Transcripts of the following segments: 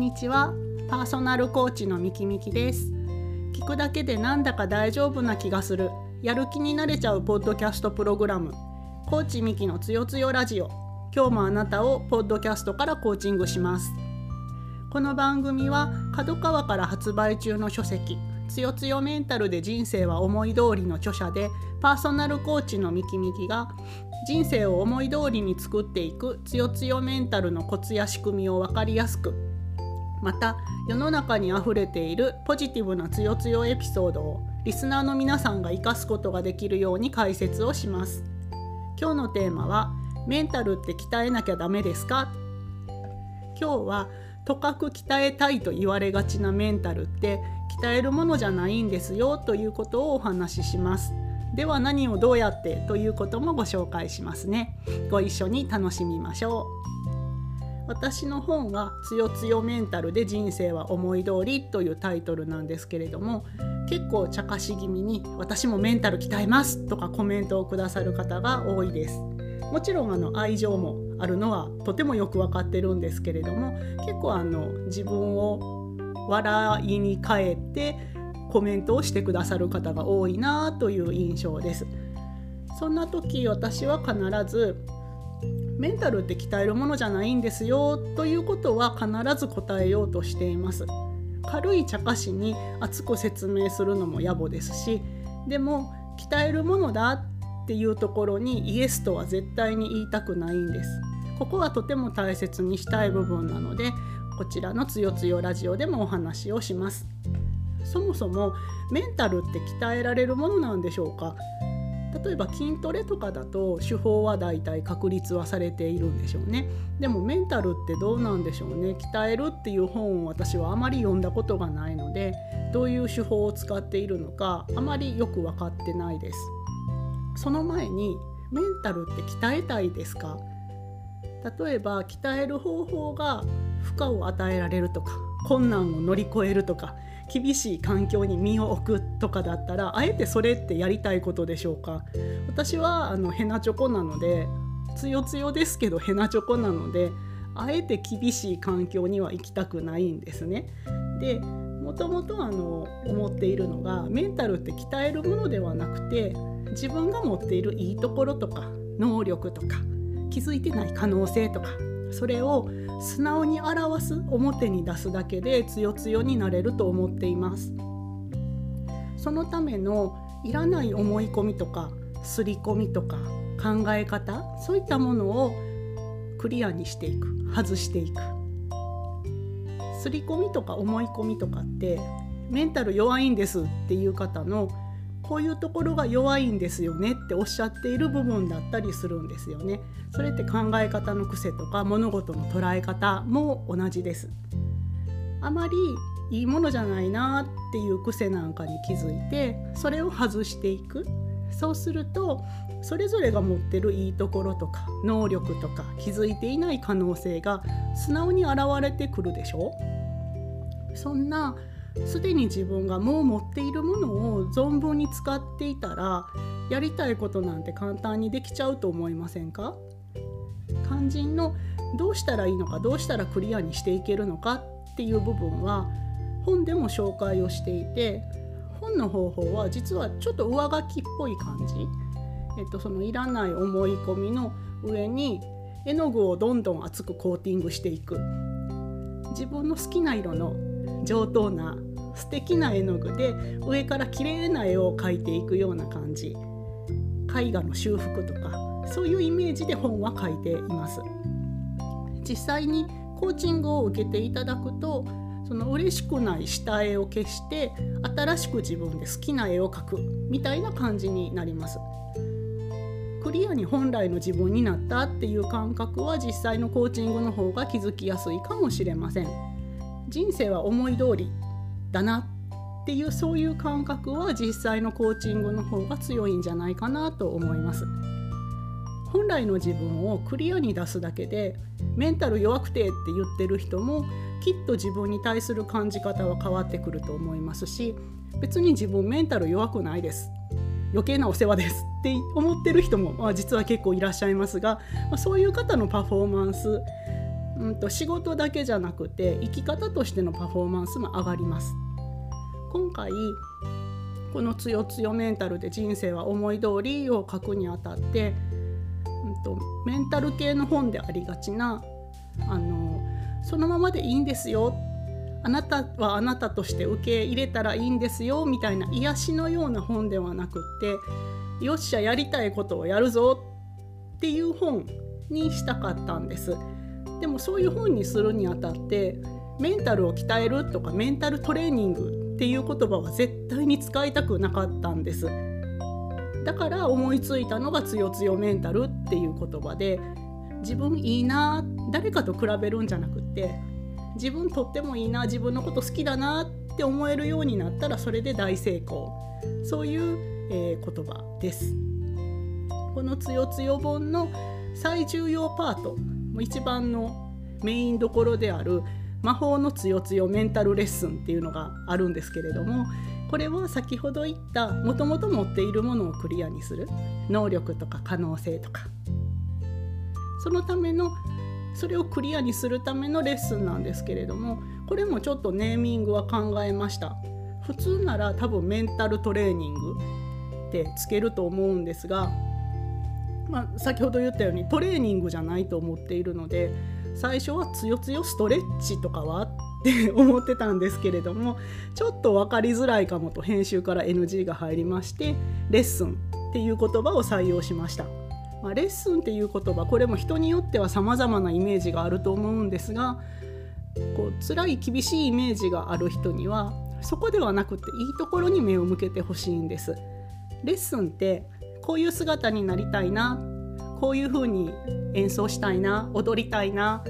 にちは。パーソナルコーチのみきみきです。聞くだけでなんだか大丈夫な気がする。やる気になれちゃうポッドキャストプログラム。コーチミキのつよつよラジオ。今日もあなたをポッドキャストからコーチングします。この番組は角川から発売中の書籍つよつよメンタルで人生は思い通りの著者でパーソナルコーチのミキミキが人生を思い通りに作っていくつよつよメンタルのコツや仕組みを分かりやすくまた世の中にあふれているポジティブなつよつよエピソードをリスナーの皆さんが生かすことができるように解説をします。今日のテーマはメンタルって鍛えなきゃダメですか？今日はとかく鍛えたいと言われがちなメンタルって鍛えるものじゃないんですよということをお話しします。では何をどうやって？ということもご紹介しますね。ご一緒に楽しみましょう。私の本が「つよつよメンタルで人生は思い通り」というタイトルなんですけれども結構茶化し気味に「私もメンタル鍛えます」とかコメントをくださる方が多いです。もちろんあの愛情もあるのはとてもよく分かってるんですけれども結構あの自分を笑いに変えてコメントをしてくださる方が多いなという印象です。そんな時私は必ずメンタルって鍛えるものじゃないんですよということは必ず答えようとしています。軽い茶化しに熱く説明するのも野暮ですしでも鍛えるものだっていうところにイエスとは絶対に言いたくないんです。ここはとても大切にしたい部分なのでこちらのつよつよラジオでもお話をします。そもそもメンタルって鍛えられるものなんでしょうか？例えば筋トレとかだと手法はだいたい確立はされているんでしょうね。でもメンタルってどうなんでしょうね。鍛えるっていう本を私はあまり読んだことがないのでどういう手法を使っているのかあまりよく分かってないです。その前にメンタルって鍛えたいですか？例えば鍛える方法が負荷を与えられるとか。困難を乗り越えるとか厳しい環境に身を置くとかだったらあえてそれってやりたいことでしょうか私はあのヘナチョコなのでつよつよですけどヘナチョコなのであえて厳しい環境には行きたくないんですね。でもともとあの思っているのがメンタルって鍛えるものではなくて自分が持っているいいところとか能力とか気づいてない可能性とかそれを素直に表す表に出すだけでつよつよになれると思っています。そのためのいらない思い込みとか刷り込みとか考え方そういったものをクリアにしていく外していく。刷り込みとか思い込みとかってメンタル弱いんですっていう方のこういうところが弱いんですよねっておっしゃっている部分だったりするんですよね。それって考え方の癖とか物事の捉え方も同じです。あまりいいものじゃないなっていう癖なんかに気づいてそれを外していくそうするとそれぞれが持ってるいいところとか能力とか気づいていない可能性が素直に現れてくるでしょそんなすでに自分がもう持っているものを存分に使っていたらやりたいことなんて簡単にできちゃうと思いませんか？肝心のどうしたらいいのかどうしたらクリアにしていけるのかっていう部分は本でも紹介をしていて本の方法は実はちょっと上書きっぽい感じ、えっと、そのいらない思い込みの上に絵の具をどんどん厚くコーティングしていく。自分の好きな色の上等な素敵な絵の具で上から綺麗な絵を描いていくような感じ。絵画の修復とかそういうイメージで本は書いています。実際にコーチングを受けていただくとその嬉しくない下絵を消して新しく自分で好きな絵を描くみたいな感じになります。クリアに本来の自分になったっていう感覚は実際のコーチングの方が気づきやすいかもしれません。人生は思い通りだなっていうそういう感覚は実際のコーチングの方が強いんじゃないかなと思います。本来の自分をクリアに出すだけでメンタル弱くてって言ってる人もきっと自分に対する感じ方は変わってくると思いますし別に自分メンタル弱くないです。余計なお世話ですって思ってる人も、まあ、実は結構いらっしゃいますが、まあ、そういう方のパフォーマンスうんと仕事だけじゃなくて生き方としてのパフォーマンスも上がります。今回この「つよつよメンタルで人生は思い通り」を書くにあたって、うんと、メンタル系の本でありがちなあのそのままでいいんですよ。あなたはあなたとして受け入れたらいいんですよみたいな癒しのような本ではなくってよっしゃやりたいことをやるぞっていう本にしたかったんです。でもそういう本にするにあたってメンタルを鍛えるとかメンタルトレーニングっていう言葉は絶対に使いたくなかったんですだから思いついたのが「つよつよメンタル」っていう言葉で自分いいな誰かと比べるんじゃなくって自分とってもいいな自分のこと好きだなって思えるようになったらそれで大成功そういう、えー、言葉です。この「つよつよ本」の最重要パート一番のメインどころである魔法のつよつよメンタルレッスンっていうのがあるんですけれどもこれは先ほど言ったもともと持っているものをクリアにする能力とか可能性とか。そのためのそれをクリアにするためのレッスンなんですけれどもこれもちょっとネーミングは考えました。普通なら多分メンタルトレーニングってつけると思うんですがまあ、先ほど言ったようにトレーニングじゃないと思っているので最初は「つよつよストレッチ」とかはって思ってたんですけれどもちょっと分かりづらいかもと編集から NG が入りましてレッスンっていう言葉を採用しました。まあ、レッスンっていう言葉これも人によっては様々なイメージがあると思うんですがこう辛い厳しいイメージがある人にはそこではなくていいところに目を向けてほしいんです。レッスンってこういう姿になりたいな。こういう風に演奏したいな。踊りたいな。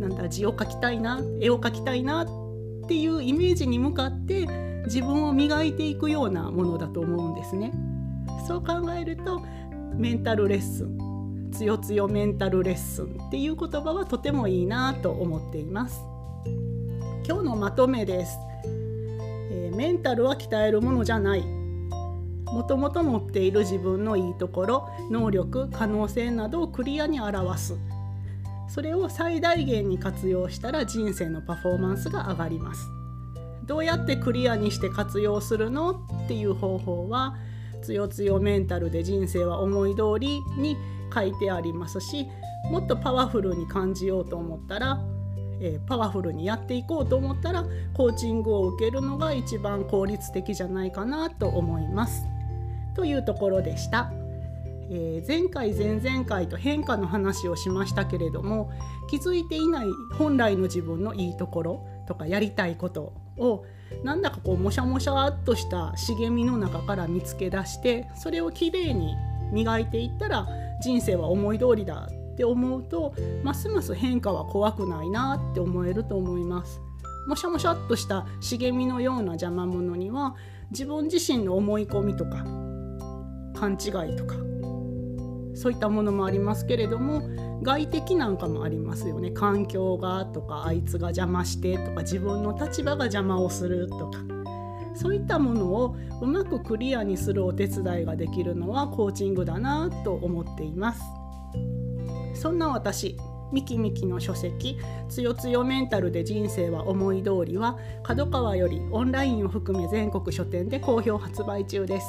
なんだ字を描きたいな。絵を描きたいな。っていうイメージに向かって自分を磨いていくようなものだと思うんですね。そう考えるとメンタルレッスン。つよつよメンタルレッスン。っていう言葉はとてもいいなと思っています。今日のまとめです、えー、メンタルは鍛えるものじゃない。もともと持っている自分のいいところ能力可能性などをクリアに表すそれを最大限に活用したら人生のパフォーマンスが上がりますどうやってクリアにして活用するのっていう方法はつよつよメンタルで人生は思い通りに書いてありますしもっとパワフルに感じようと思ったらえー、パワフルにやっていこうと思ったらコーチングを受けるのが一番効率的じゃないかなと思います。というところでした。えー、前回前々回と変化の話をしましたけれども気づいていない本来の自分のいいところとかやりたいことをなんだかこうもしゃもしゃっとした茂みの中から見つけ出してそれをきれいに磨いていったら人生は思い通りだって思うとますます変化は怖くないなって思えると思います。もしゃもしゃっとした茂みのような邪魔者には自分自身の思い込みとか勘違いとかそういったものもありますけれども外的なんかもありますよね。環境がとかあいつが邪魔してとか自分の立場が邪魔をするとか。そういったものをうまくクリアにするお手伝いができるのはコーチングだなと思っています。そんな私。ミキミキの書籍「つよつよメンタルで人生は思い通り」は角川よりオンラインを含め全国書店で好評発売中です。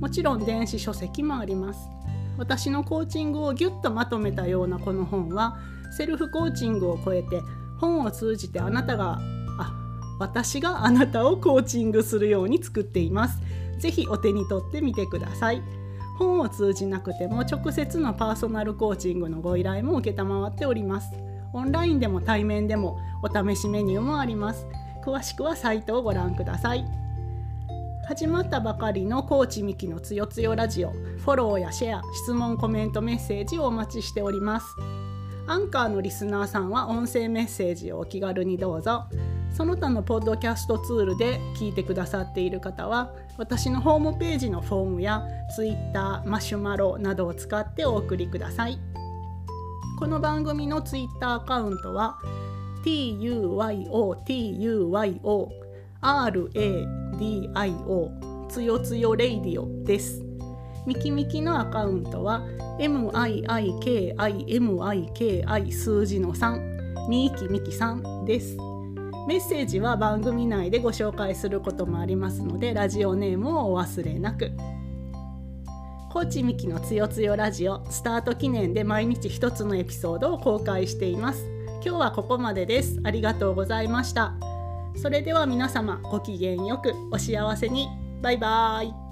もちろん電子書籍もあります。私のコーチングをギュッとまとめたようなこの本はセルフコーチングを超えて本を通じてあなたがあ私があなたをコーチングするように作っています。是非お手に取ってみてください。本を通じなくても直接のパーソナルコーチングのご依頼も承っております。オンラインでも対面でもお試しメニューもあります。詳しくはサイトをご覧ください。始まったばかりのコーチミキのつよつよラジオ。フォローやシェア質問コメントメッセージをお待ちしております。アンカーのリスナーさんは音声メッセージをお気軽にどうぞ。その他のポッドキャストツールで聞いてくださっている方は私のホームページのフォームや Twitter マシュマロなどを使ってお送りください。この番組の Twitter アカウントは TUYOTUYORADIO つよつよレイディオです。ミキミキのアカウントは MIIKIMIKI 数字の3みいきみきさんです。メッセージは番組内でご紹介することもありますのでラジオネームをお忘れなく。高知美希のつよつよラジオスタート記念で毎日一つのエピソードを公開しています。今日はここまでです。ありがとうございました。それでは皆様ごきげんよくお幸せに。バイバーイ。